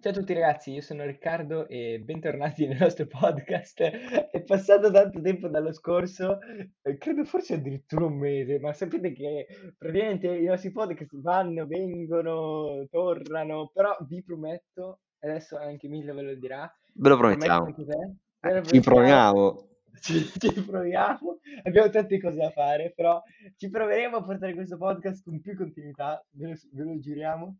Ciao a tutti ragazzi, io sono Riccardo e bentornati nel nostro podcast. È passato tanto tempo dallo scorso, eh, credo forse addirittura un mese, ma sapete che praticamente i nostri podcast vanno, vengono, tornano, però vi prometto, adesso anche Mille ve lo dirà, Ve lo promettiamo. ve lo Ci proviamo. Ci, ci proviamo, abbiamo tante cose da fare, però ci proveremo a portare questo podcast con più continuità, ve lo, ve lo giuriamo.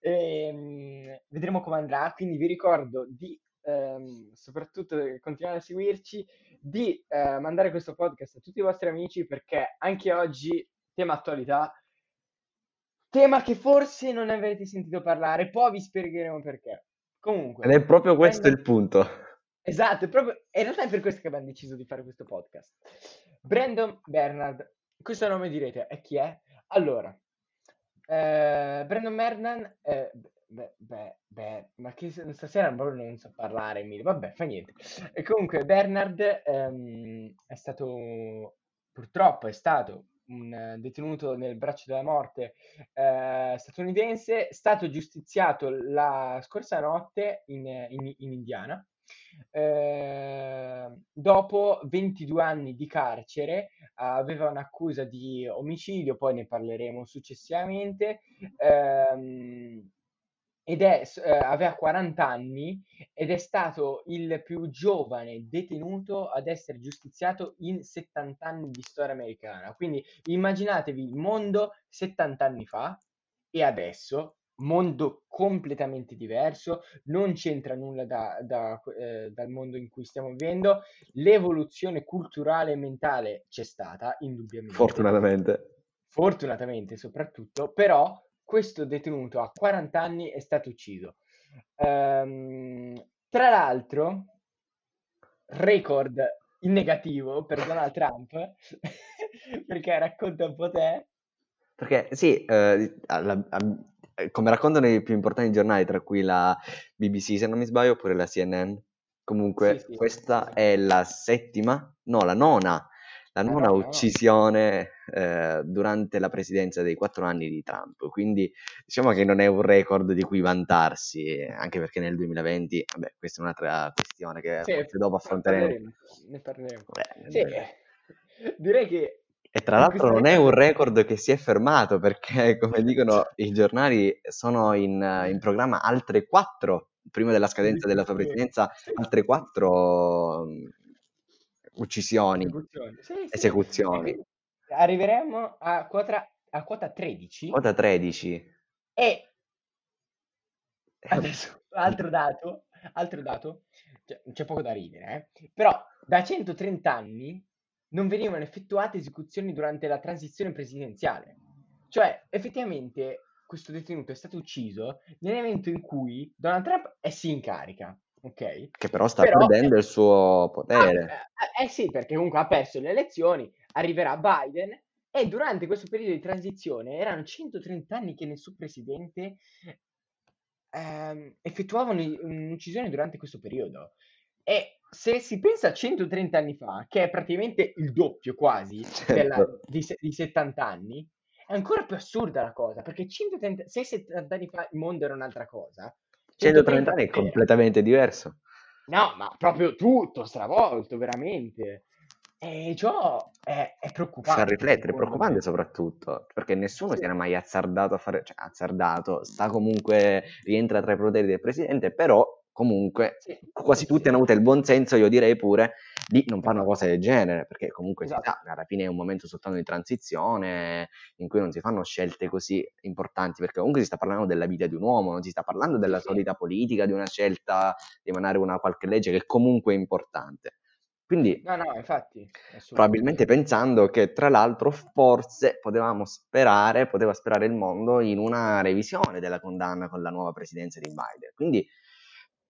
E, vedremo come andrà, quindi vi ricordo di, ehm, soprattutto continuare a seguirci, di eh, mandare questo podcast a tutti i vostri amici perché anche oggi, tema attualità, tema che forse non avrete sentito parlare, poi vi spiegheremo perché. Ed Comunque, è proprio questo Brandon- il punto. Esatto, proprio, in realtà è per questo che abbiamo deciso di fare questo podcast. Brandon Bernard, questo nome direte, e chi è? Allora, eh, Brandon Bernard, eh, beh, beh, beh, ma che stasera proprio non so parlare, Emilio, vabbè, fa niente. E comunque Bernard ehm, è stato, purtroppo è stato un detenuto nel braccio della morte eh, statunitense, stato giustiziato la scorsa notte in, in- in Indiana. Eh, dopo 22 anni di carcere, aveva un'accusa di omicidio, poi ne parleremo successivamente, ehm, ed è, eh, aveva 40 anni ed è stato il più giovane detenuto ad essere giustiziato in 70 anni di storia americana. Quindi immaginatevi il mondo 70 anni fa e adesso, mondo completamente diverso, non c'entra nulla da- da, eh, dal mondo in cui stiamo vivendo, l'evoluzione culturale e mentale c'è stata, indubbiamente Fortunatamente. fortunatamente soprattutto, però questo detenuto a 40 anni è stato ucciso. Ehm, tra l'altro, record in negativo per Donald Trump, perché racconta un po' te. Perché sì, eh, alla- come raccontano i più importanti giornali, tra cui la BBC, se non mi sbaglio, oppure la CNN. Comunque, Sì, sì, questa sì. è la settima, no, la nona, la La nona no? uccisione eh, durante la presidenza dei quattro anni di Trump. Quindi diciamo che non è un record di cui vantarsi, eh, anche perché nel 2020, vabbè, questa è un'altra questione che dopo ne affronteremo. parleremo, ne parleremo. Sì, eh, direi che E tra l'altro non è un record... record che si è fermato perché, come dicono i giornali, sono in, in programma altre quattro, prima della scadenza della sua Addirittura. presidenza, altre quattro mm, uccisioni, Esecuzioni. Sì, sì. Esecuzioni. arriveremo a quota, a quota 13 Quota 13. e adesso altro dato, altro dato, cioè, c'è poco da ridere, eh? Però da 130 anni non venivano effettuate esecuzioni durante la transizione presidenziale. Cioè, effettivamente questo detenuto è stato ucciso nell'evento in cui Donald Trump è sì in carica, ok? Che però sta Però perdendo il suo Ah, potere. eh, eh sì, perché comunque ha perso le elezioni, arriverà Biden e durante questo periodo di transizione erano 130 anni che nessun presidente ehm, effettuavano i- un'uccisione durante questo periodo. E se si pensa a 130 anni fa, che è praticamente il doppio quasi della- Certo. di, se- di 70 anni, è ancora più assurda la cosa, perché 130, se 70 anni fa il mondo era un'altra cosa, 130 anni è completamente diverso. No, ma proprio tutto stravolto, veramente. E ciò è, è Fa preoccupante. riflettere, è secondo preoccupante soprattutto, perché nessuno Sì. si era mai azzardato a fare, cioè azzardato, sta comunque, rientra tra i poteri del presidente, però comunque Sì, quasi tutti hanno avuto il buon senso, io direi pure, di non fare una cosa del genere, perché comunque si Esatto. sa, alla fine è un momento soltanto di transizione in cui non si fanno scelte così importanti, perché comunque si sta parlando della vita di un uomo, non si sta parlando della Sì, solita politica, di una scelta di emanare una qualche legge che comunque è importante. Quindi No, no, infatti, probabilmente pensando che tra l'altro forse potevamo sperare, poteva sperare il mondo in una revisione della condanna con la nuova presidenza di Biden. Quindi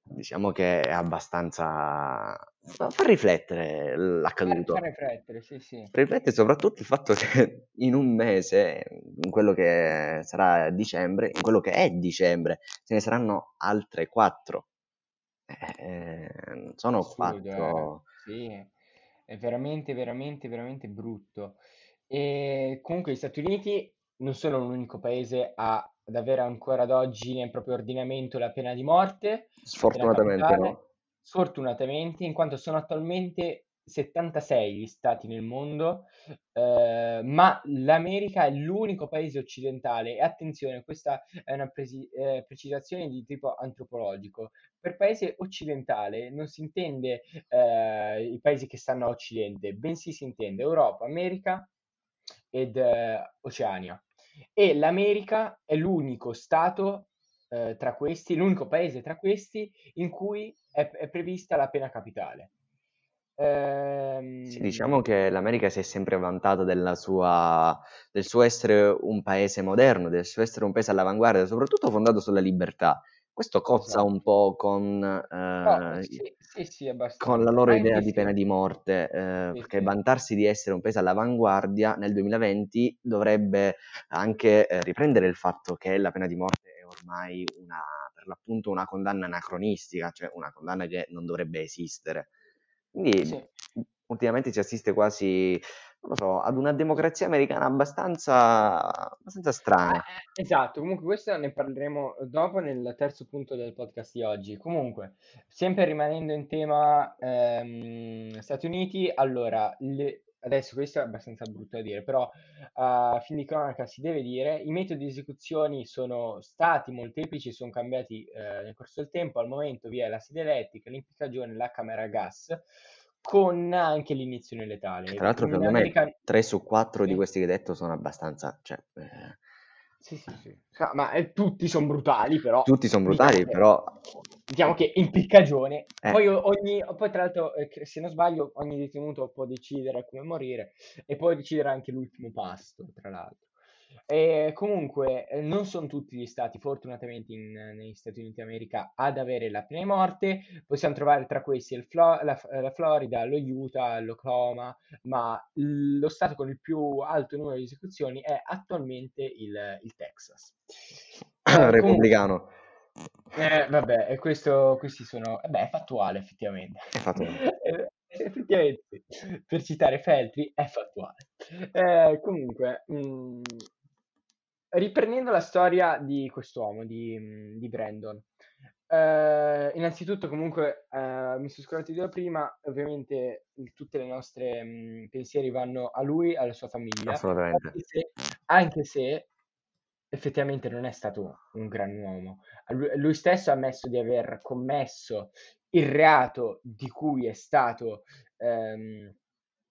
diciamo che è abbastanza fa riflettere l'accaduto. fa riflettere, sì, sì. Riflette soprattutto il fatto che in un mese, in quello che sarà dicembre, in quello che è dicembre, ce ne saranno altre quattro. Eh, sono Assurdo, eh. quattro. Sì, è veramente, veramente, veramente brutto. E comunque gli Stati Uniti non sono l'unico paese a- ad avere ancora ad oggi nel proprio ordinamento la pena di morte, Sfortunatamente no. sfortunatamente, in quanto sono attualmente 76 gli stati nel mondo, eh, ma l'America è l'unico paese occidentale, e attenzione, questa è una presi- eh, precisazione di tipo antropologico. Per paese occidentale non si intende eh, i paesi che stanno a occidente, bensì si intende Europa, America ed eh, Oceania. E l'America è l'unico stato eh, tra questi, l'unico paese tra questi in cui è, è prevista la pena capitale. Sì, Ehm, diciamo che l'America si è sempre vantata sua, del suo essere un paese moderno, del suo essere un paese all'avanguardia, soprattutto fondato sulla libertà. Questo cozza esatto. un po' con, No, eh, sì, sì, sì, con la loro idea di pena di morte, eh, perché vantarsi di essere un paese all'avanguardia nel 2020 dovrebbe anche eh, riprendere il fatto che la pena di morte è ormai una, per l'appunto una condanna anacronistica, cioè una condanna che non dovrebbe esistere. Quindi ultimamente si assiste quasi, non lo so, ad una democrazia americana abbastanza, abbastanza Ah, strana. eh, esatto, comunque questo ne parleremo dopo nel terzo punto del podcast di oggi. Comunque, sempre rimanendo in tema ehm, Stati Uniti, allora, le- adesso questo è abbastanza brutto da dire, però a fin di cronaca si deve dire, i metodi di esecuzione sono stati molteplici, sono cambiati eh, nel corso del tempo, al momento vi è la sede elettrica, l'impiccagione, la camera a gas, con anche l'iniezione Che tra letale. l'altro secondo me America... 3 su 4 di Sì? questi che hai detto sono abbastanza, cioè, eh, Sì, sì, sì. Sa- Ma eh, tutti sono brutali, però tutti sono diciamo brutali, che, però diciamo che impiccagione. eh, Poi, ogni, poi tra l'altro, eh, se non sbaglio, ogni detenuto può decidere come morire e può decidere anche l'ultimo pasto, tra l'altro. E comunque, eh, non sono tutti gli stati, fortunatamente, in- negli Stati Uniti d'America ad avere la pena di morte. Possiamo trovare tra questi Flo- la, la Florida, lo Utah, l'Oklahoma, ma lo stato con il più alto numero di esecuzioni è attualmente il, il Texas. Eh, repubblicano, eh, vabbè, e questo, questi sono, eh beh, è fattuale effettivamente. è fatto Eh, effettivamente, per citare Feltri, è fattuale. Eh, comunque, mh, riprendendo la storia di quest'uomo, di, mh, di Brandon, eh, innanzitutto comunque eh, mi sono scordato di dire prima, ovviamente tutte le nostre mh, pensieri vanno a lui, alla sua famiglia, assolutamente. anche se, anche se effettivamente non è stato un gran uomo. Lui, lui stesso ha ammesso di aver commesso il reato di cui è stato ehm,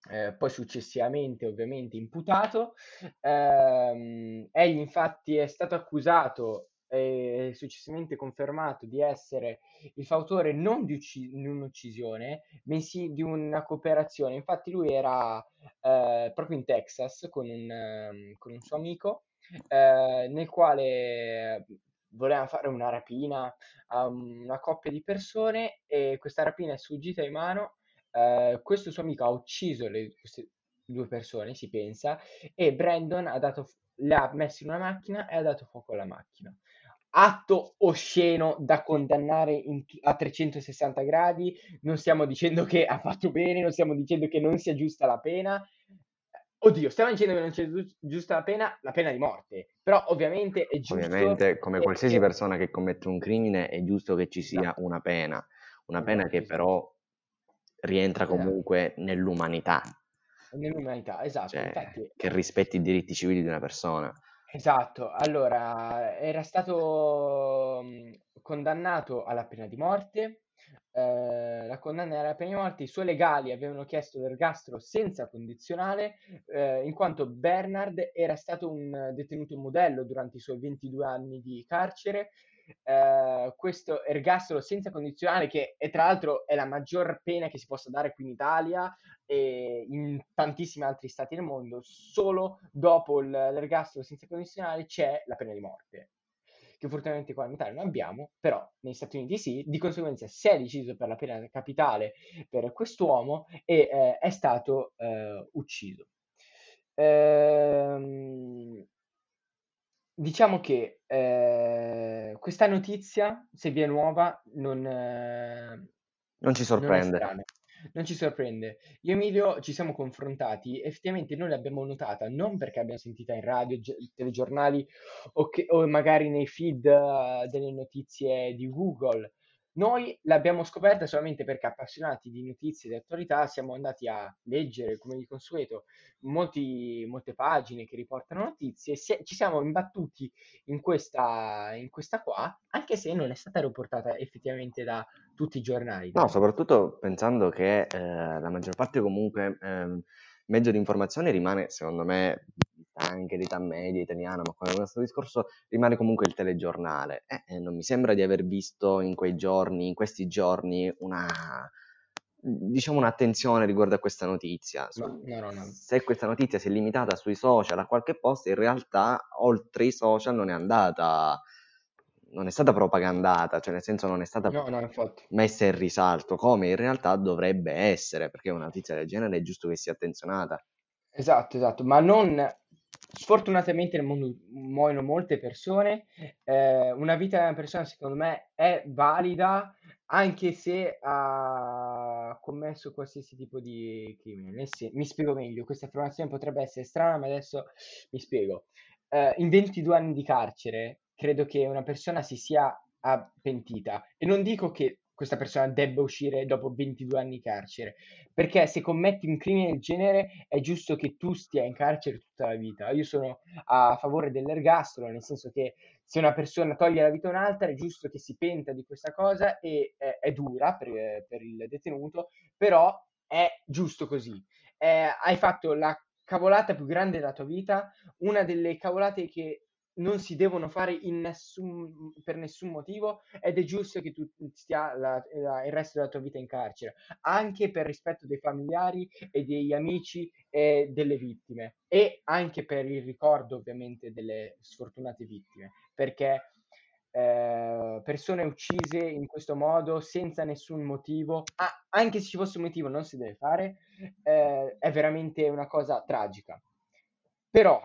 eh, poi successivamente ovviamente imputato. Ehm, egli infatti è stato accusato e successivamente confermato di essere il fautore non di, ucci- di un'uccisione, bensì di una cooperazione. Infatti lui era eh, proprio in Texas con un, ehm, con un suo amico eh, nel quale voleva fare una rapina a una coppia di persone e questa rapina è sfuggita di mano. Eh, questo suo amico ha ucciso le- queste due persone, si pensa, e Brandon ha dato, le ha messo in una macchina e ha dato fuoco alla macchina. Atto osceno da condannare in a 360 gradi. Non stiamo dicendo che ha fatto bene, non stiamo dicendo che non sia giusta la pena. Oddio, stiamo dicendo che non sia giu- giusta la pena, la pena di morte. Però ovviamente è giusto Ovviamente, come qualsiasi che- persona che commette un crimine, è giusto che ci sia Esatto, una pena, una pena esatto, che esatto, però rientra esatto. comunque nell'umanità, Nell'umanità, esatto. cioè Infatti, che rispetti i diritti civili di una persona. Esatto, allora era stato mh, condannato alla pena di morte, eh, la condanna era alla pena di morte, i suoi legali avevano chiesto l'ergastolo senza condizionale, eh, in quanto Bernard era stato un detenuto modello durante i suoi 22 anni di carcere, eh, questo ergastolo senza condizionale, che è tra l'altro è la maggior pena che si possa dare qui in Italia e in tantissimi altri stati del mondo, solo dopo l'ergastolo senza condizionale c'è la pena di morte che fortunatamente qua in Italia non abbiamo, però negli Stati Uniti sì, di conseguenza si è deciso per la pena capitale per quest'uomo e eh, è stato eh, ucciso. Ehm, diciamo che eh, questa notizia, se vi è nuova, non, eh, Non ci non è sorprende. strana. Non ci sorprende. Io e Emilio ci siamo confrontati, effettivamente noi l'abbiamo notata non perché abbiamo sentita in radio, gi- telegiornali o, che- o magari nei feed eh, delle notizie di Google. Noi l'abbiamo scoperta solamente perché appassionati di notizie e di attualità siamo andati a leggere, come di consueto, molti- molte pagine che riportano notizie e ci siamo imbattuti in questa, in questa qua, anche se non è stata riportata effettivamente da tutti i giornali. No, soprattutto pensando che eh, la maggior parte comunque ehm, mezzo di informazione rimane, secondo me, anche l'età media italiana, ma con questo discorso rimane comunque il telegiornale. Eh, e non mi sembra di aver visto in quei giorni, in questi giorni, una, diciamo, un'attenzione riguardo a questa notizia. No, no, no. Se questa notizia si è limitata sui social a qualche post, in realtà oltre i social non è andata, non è stata propagandata, cioè nel senso non è stata No, no, messa in risalto, come in realtà dovrebbe essere, perché una notizia del genere è giusto che sia attenzionata. Esatto, esatto, ma non... Sfortunatamente nel mondo muoiono molte persone, eh, una vita di una persona secondo me è valida anche se ha commesso qualsiasi tipo di crimine. Sen- mi spiego meglio, questa affermazione potrebbe essere strana, ma adesso mi spiego. Eh, in 22 anni di carcere credo che una persona si sia pentita e non dico che questa persona debba uscire dopo 22 anni di carcere, perché se commetti un crimine del genere è giusto che tu stia in carcere tutta la vita. Io sono a favore dell'ergastolo, nel senso che se una persona toglie la vita a un'altra è giusto che si penta di questa cosa e eh, è dura per, per il detenuto, però è giusto così. Eh, hai fatto la cavolata più grande della tua vita, una delle cavolate che non si devono fare nessun, per nessun motivo ed è giusto che tu stia la- la- il resto della tua vita in carcere, anche per rispetto dei familiari e degli amici e delle vittime e anche per il ricordo ovviamente delle sfortunate vittime, perché eh, persone uccise in questo modo senza nessun motivo, ah, anche se ci fosse un motivo non si deve fare, eh, è veramente una cosa tragica. Però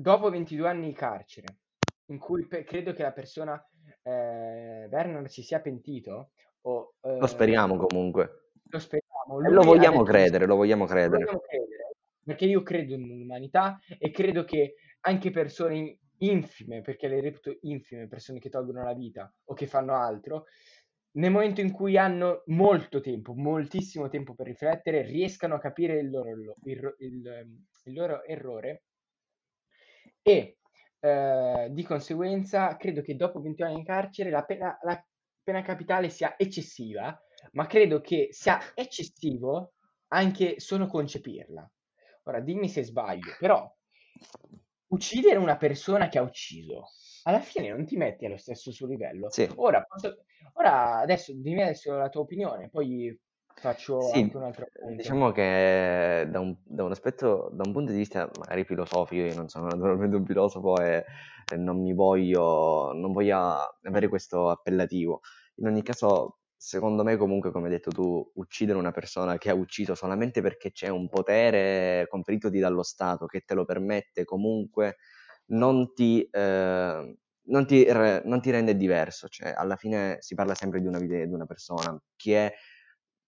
dopo 22 anni di carcere, in cui pe- credo che la persona eh, Vernon si sia pentito, o Lo eh, speriamo comunque. lo speriamo, E lo vogliamo credere, lo vogliamo lo credere. vogliamo credere, perché io credo nell'umanità e credo che anche persone infime, perché le reputo infime, persone che tolgono la vita o che fanno altro, nel momento in cui hanno molto tempo, moltissimo tempo per riflettere, riescano a capire il loro, il, il- il loro errore e eh, di conseguenza credo che dopo 20 anni in carcere la pena, la pena capitale sia eccessiva, ma credo che sia eccessivo anche solo concepirla. Ora, dimmi se sbaglio, però uccidere una persona che ha ucciso, alla fine non ti metti allo stesso suo livello. Sì. Ora, posso- ora adesso dimmi adesso la tua opinione, poi faccio Sì, anche un altro punto. diciamo che da un, da un aspetto, da un punto di vista magari filosofico, io non sono naturalmente un filosofo e, non mi voglio, non voglio avere questo appellativo. In ogni caso, secondo me comunque, come hai detto tu, uccidere una persona che ha ucciso solamente perché c'è un potere conferitoti dallo Stato che te lo permette comunque, non ti, eh, non ti, non ti rende diverso. Cioè, alla fine si parla sempre di una vita di una persona. Chi è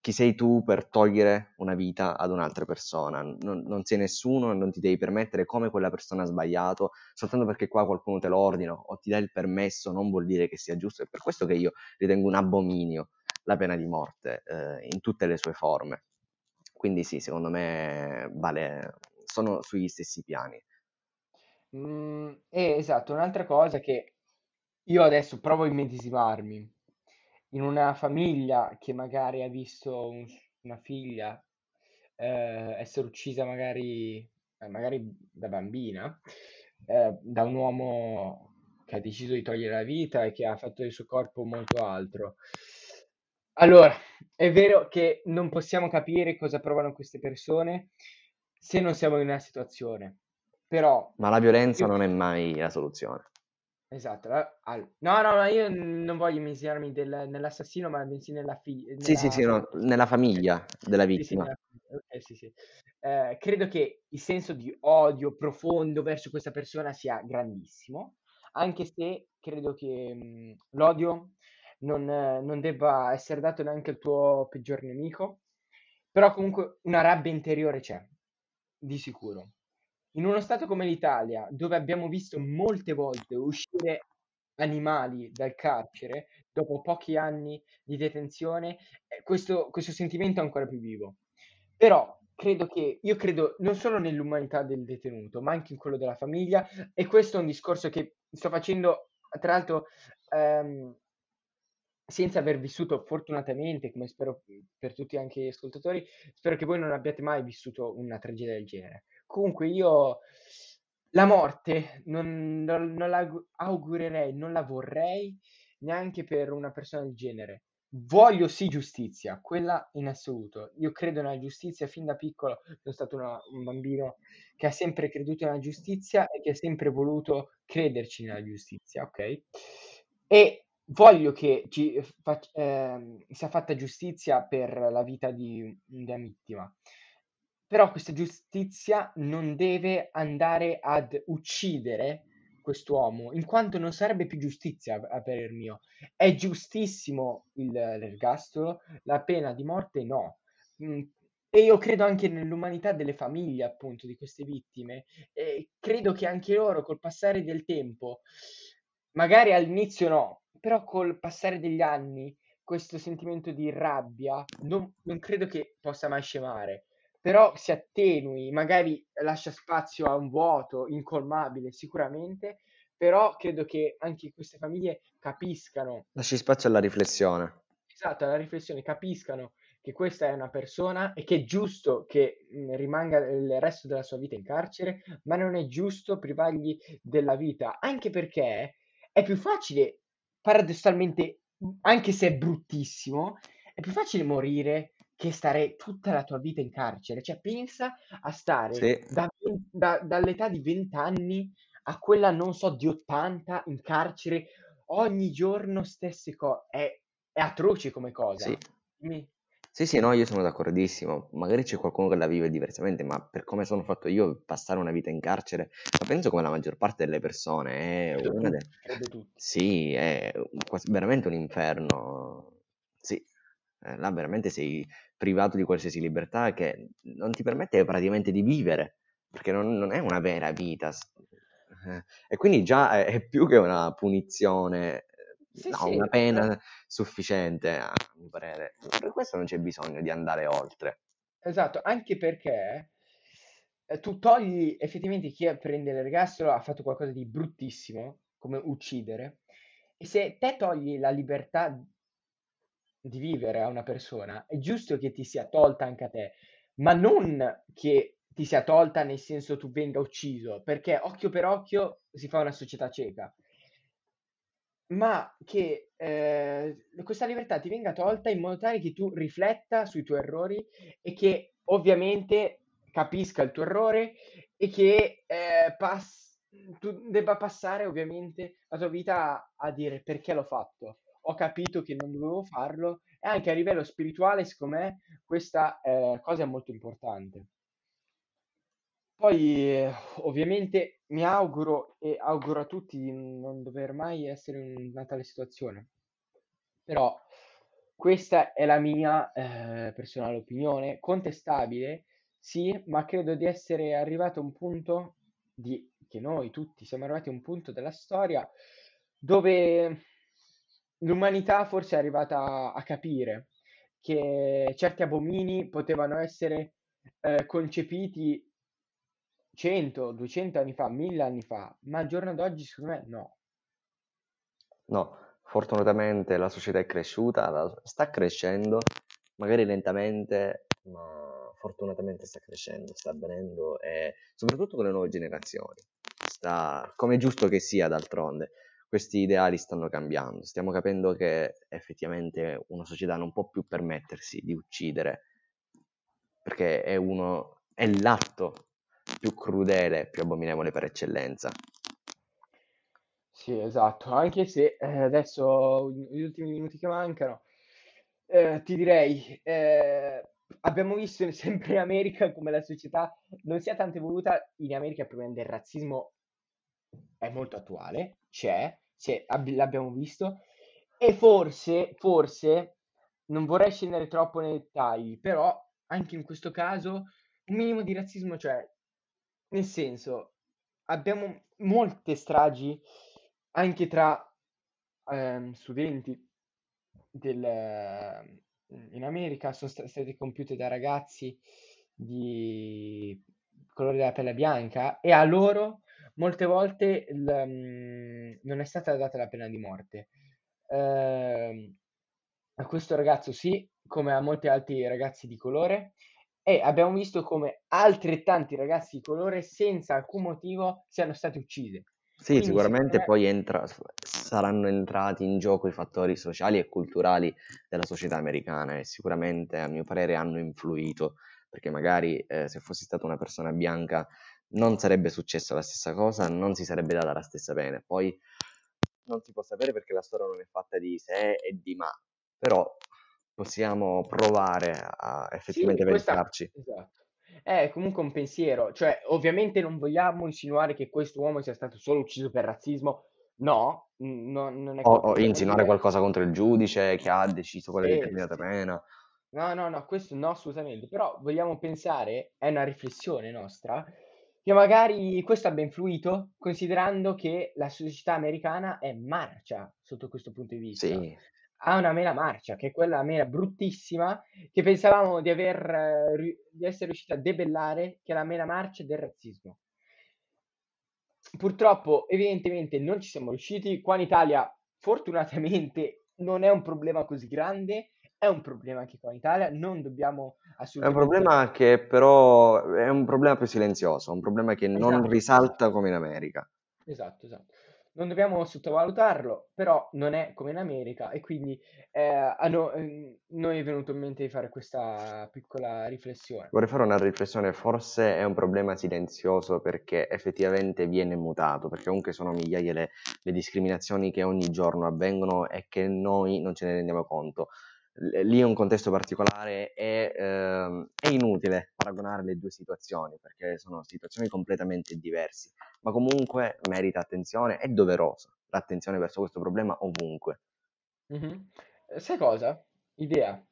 chi sei tu per togliere una vita ad un'altra persona? Non, non sei nessuno e non ti devi permettere come quella persona ha sbagliato, soltanto perché qua qualcuno te lo ordina o ti dà il permesso, non vuol dire che sia giusto. È per questo che io ritengo un abominio la pena di morte eh, in tutte le sue forme. Quindi sì, secondo me vale, sono sugli stessi piani. Mm, e esatto, un'altra cosa che io adesso provo a immedesimarmi in una famiglia che magari ha visto un- una figlia eh, essere uccisa magari, eh, magari da bambina eh, da un uomo che ha deciso di togliere la vita e che ha fatto del suo corpo molto altro. Allora, è vero che non possiamo capire cosa provano queste persone se non siamo in una situazione, però Ma la violenza io non è mai la soluzione. Esatto, la- al- no, no, no, io non voglio immischiarmi del- nell'assassino, ma bensì nella figlia, Sì, sì, sì, no, nella famiglia della vittima. Eh, credo che il senso di odio profondo verso questa persona sia grandissimo, anche se credo che mh, l'odio non, eh, non debba essere dato neanche al tuo peggior nemico, però comunque una rabbia interiore c'è, di sicuro. In uno stato come l'Italia, dove abbiamo visto molte volte uscire animali dal carcere dopo pochi anni di detenzione, eh, questo, questo sentimento è ancora più vivo. Però credo che, io credo non solo nell'umanità del detenuto, ma anche in quello della famiglia, e questo è un discorso che sto facendo, tra l'altro, ehm, senza aver vissuto fortunatamente, come spero per tutti anche gli ascoltatori, spero che voi non abbiate mai vissuto una tragedia del genere. Comunque io la morte non, non- non la aug- augurerei, non la vorrei neanche per una persona del genere. Voglio sì giustizia, quella in assoluto. Io credo nella giustizia fin da piccolo, sono stato una- un bambino che ha sempre creduto nella giustizia e che ha sempre voluto crederci nella giustizia, ok? E voglio che ci fac- ehm, sia fatta giustizia per la vita di una vittima. Però questa giustizia non deve andare ad uccidere quest'uomo, in quanto non sarebbe più giustizia a parer mio. È giustissimo il- l'ergastolo, la pena di morte no. Mm, E io credo anche nell'umanità delle famiglie, appunto, di queste vittime. E credo che anche loro, col passare del tempo, magari all'inizio no, però col passare degli anni, questo sentimento di rabbia non, non credo che possa mai scemare però si attenui, magari lascia spazio a un vuoto incolmabile sicuramente, però credo che anche queste famiglie capiscano, Lasci spazio alla riflessione. esatto, alla riflessione, capiscano che questa è una persona e che è giusto che mh, rimanga il resto della sua vita in carcere, ma non è giusto privargli della vita, anche perché è più facile, paradossalmente, anche se è bruttissimo, è più facile morire che stare tutta la tua vita in carcere. Cioè, pensa a stare Sì, da da- dall'età di 20 anni a quella, non so, di 80 in carcere ogni giorno stesse cose. È, è atroce come sì. cosa. Mi- Sì, sì, no, io sono d'accordissimo. Magari c'è qualcuno che la vive diversamente, ma per come sono fatto io, passare una vita in carcere, ma penso come la maggior parte delle persone, è Credo una de-. Sì, è quasi- veramente un inferno. Sì, eh, là veramente sei privato di qualsiasi libertà che non ti permette praticamente di vivere, perché non, non è una vera vita. eh, E quindi già è, è più che una punizione, Sì, no, sì, una pena sufficiente, a mio parere. Per questo non c'è bisogno di andare oltre. esatto, anche perché eh, tu togli effettivamente chi prende l'ergastolo ha fatto qualcosa di bruttissimo, come uccidere, e se te togli la libertà di vivere a una persona, è giusto che ti sia tolta anche a te, ma non che ti sia tolta nel senso tu venga ucciso, perché occhio per occhio si fa una società cieca, ma che eh, questa libertà ti venga tolta in modo tale che tu rifletta sui tuoi errori e che ovviamente capisca il tuo errore e che eh, pass- tu debba passare ovviamente la tua vita a, a dire perché l'ho fatto. Ho capito che non dovevo farlo e anche a livello spirituale, secondo me, questa eh, cosa è molto importante. Poi, eh, ovviamente, mi auguro e auguro a tutti di non dover mai essere in una tale situazione. Però questa è la mia eh, personale opinione, contestabile, sì, ma credo di essere arrivato a un punto di, che noi tutti siamo arrivati a un punto della storia dove l'umanità forse è arrivata a capire che certi abomini potevano essere eh, concepiti 100, 200 anni fa, 1000 anni fa, ma al giorno d'oggi secondo me no. No, fortunatamente la società è cresciuta, la- sta crescendo, magari lentamente, ma fortunatamente sta crescendo, sta avvenendo e soprattutto con le nuove generazioni. Sta, come è giusto che sia d'altronde. Questi ideali stanno cambiando, stiamo capendo che effettivamente una società non può più permettersi di uccidere, perché è, uno, è l'atto più crudele, più abominevole per eccellenza. Sì, esatto, anche se eh, adesso gli ultimi minuti che mancano, eh, ti direi, eh, abbiamo visto sempre in America come la società non sia tanto evoluta, in America il razzismo è molto attuale, c'è, c'è, ab- l'abbiamo visto, e forse, forse, non vorrei scendere troppo nei dettagli, però anche in questo caso un minimo di razzismo c'è, nel senso, abbiamo molte stragi anche tra ehm, studenti del, in America. Sono sta- state compiute da ragazzi di colore della pelle bianca e a loro molte volte il, mm, non è stata data la pena di morte. Ehm, a questo ragazzo sì, come a molti altri ragazzi di colore, e abbiamo visto come altrettanti ragazzi di colore senza alcun motivo siano stati uccisi. Sì, Quindi sicuramente me, poi entra- saranno entrati in gioco i fattori sociali e culturali della società americana e sicuramente, a mio parere, hanno influito, perché magari eh, se fossi stata una persona bianca non sarebbe successa la stessa cosa, non si sarebbe data la stessa pena. Poi non si può sapere perché la storia non è fatta di se e di ma, però possiamo provare a sì, effettivamente questa, pensarci. esatto. È comunque un pensiero, cioè ovviamente non vogliamo insinuare che questo uomo sia stato solo ucciso per razzismo, no, no, non è O, o insinuare qualcosa contro il giudice che ha deciso quella Sì, determinata sì. pena. No, no, no, questo no, assolutamente, però vogliamo pensare, è una riflessione nostra, che magari questo abbia influito, considerando che la società americana è marcia sotto questo punto di vista. Sì, Ha una mela marcia, che è quella mela bruttissima, che pensavamo di aver, eh, di essere riusciti a debellare, che è la mela marcia del razzismo. Purtroppo, evidentemente, non ci siamo riusciti. Qua in Italia, fortunatamente, non è un problema così grande. È un problema anche qua in Italia. Non dobbiamo è un assolutamente. problema che però è un problema più silenzioso, un problema che non Esatto, risalta come in America. Esatto, esatto. Non dobbiamo sottovalutarlo, però non è come in America e quindi eh, a no- ehm, noi è venuto in mente di fare questa piccola riflessione. Vorrei fare una riflessione, forse è un problema silenzioso perché effettivamente viene mutato, perché comunque sono migliaia le, le discriminazioni che ogni giorno avvengono e che noi non ce ne rendiamo conto. Lì è un contesto particolare e ehm, è inutile paragonare le due situazioni perché sono situazioni completamente diverse, ma comunque merita attenzione, è doverosa l'attenzione verso questo problema ovunque. Mhm. Eh, Sai cosa? Idea.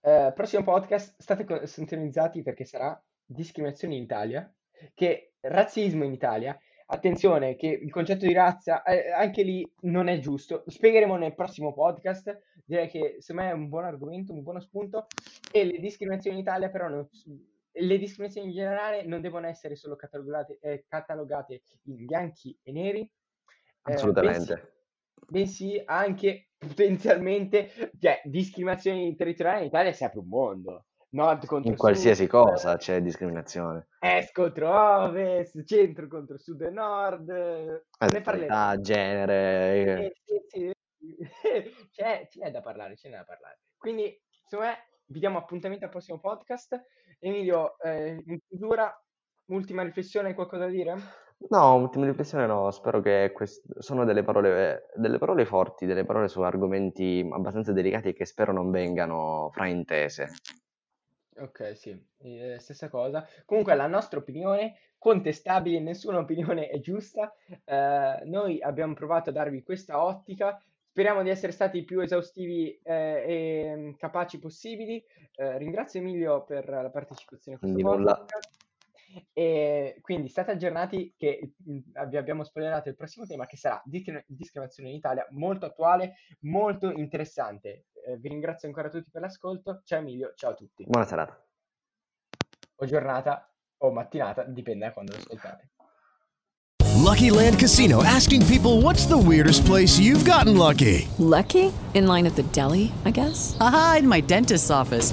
Eh, prossimo podcast, state sintonizzati perché sarà discriminazione in Italia, che razzismo in Italia. Attenzione che il concetto di razza eh, anche lì non è giusto. Spiegheremo nel prossimo podcast. Direi che secondo me è un buon argomento, un buono spunto. E le discriminazioni in Italia però non- le discriminazioni in generale non devono essere solo catalogate, eh, catalogate in bianchi e neri, eh, bensì Assolutamente. bensì anche potenzialmente, cioè, discriminazioni territoriali in Italia si apre un mondo. Nord contro In qualsiasi sud, cosa c'è discriminazione. est contro ovest, centro contro sud e nord. Ne parleremo. Genere. Eh, sì, sì, c'è, ce n'è da parlare, ce n'è da parlare. Quindi, secondo me, vi diamo appuntamento al prossimo podcast. Emilio, eh, in chiusura, ultima riflessione, hai qualcosa da dire? No, ultima riflessione no, spero che quest- sono delle parole, delle parole forti, delle parole su argomenti abbastanza delicati che spero non vengano fraintese. Ok, sì, eh, stessa cosa. Comunque la nostra opinione, contestabile, nessuna opinione è giusta. Eh, noi abbiamo provato a darvi questa ottica. Speriamo di essere stati i più esaustivi eh, e mm, capaci possibili. Eh, ringrazio Emilio per la partecipazione a questo Di nulla. podcast. E quindi state aggiornati che vi abbiamo spoilerato il prossimo tema che sarà discri- discriminazione in Italia, molto attuale, molto interessante. Eh, vi ringrazio ancora tutti per l'ascolto. Ciao Emilio, ciao a tutti. Buona serata. O giornata o mattinata, dipende da quando lo ascoltate. Lucky Land Casino asking people what's the weirdest place you've gotten lucky? Lucky? In line at the deli, I guess? Aha, in my dentist's office.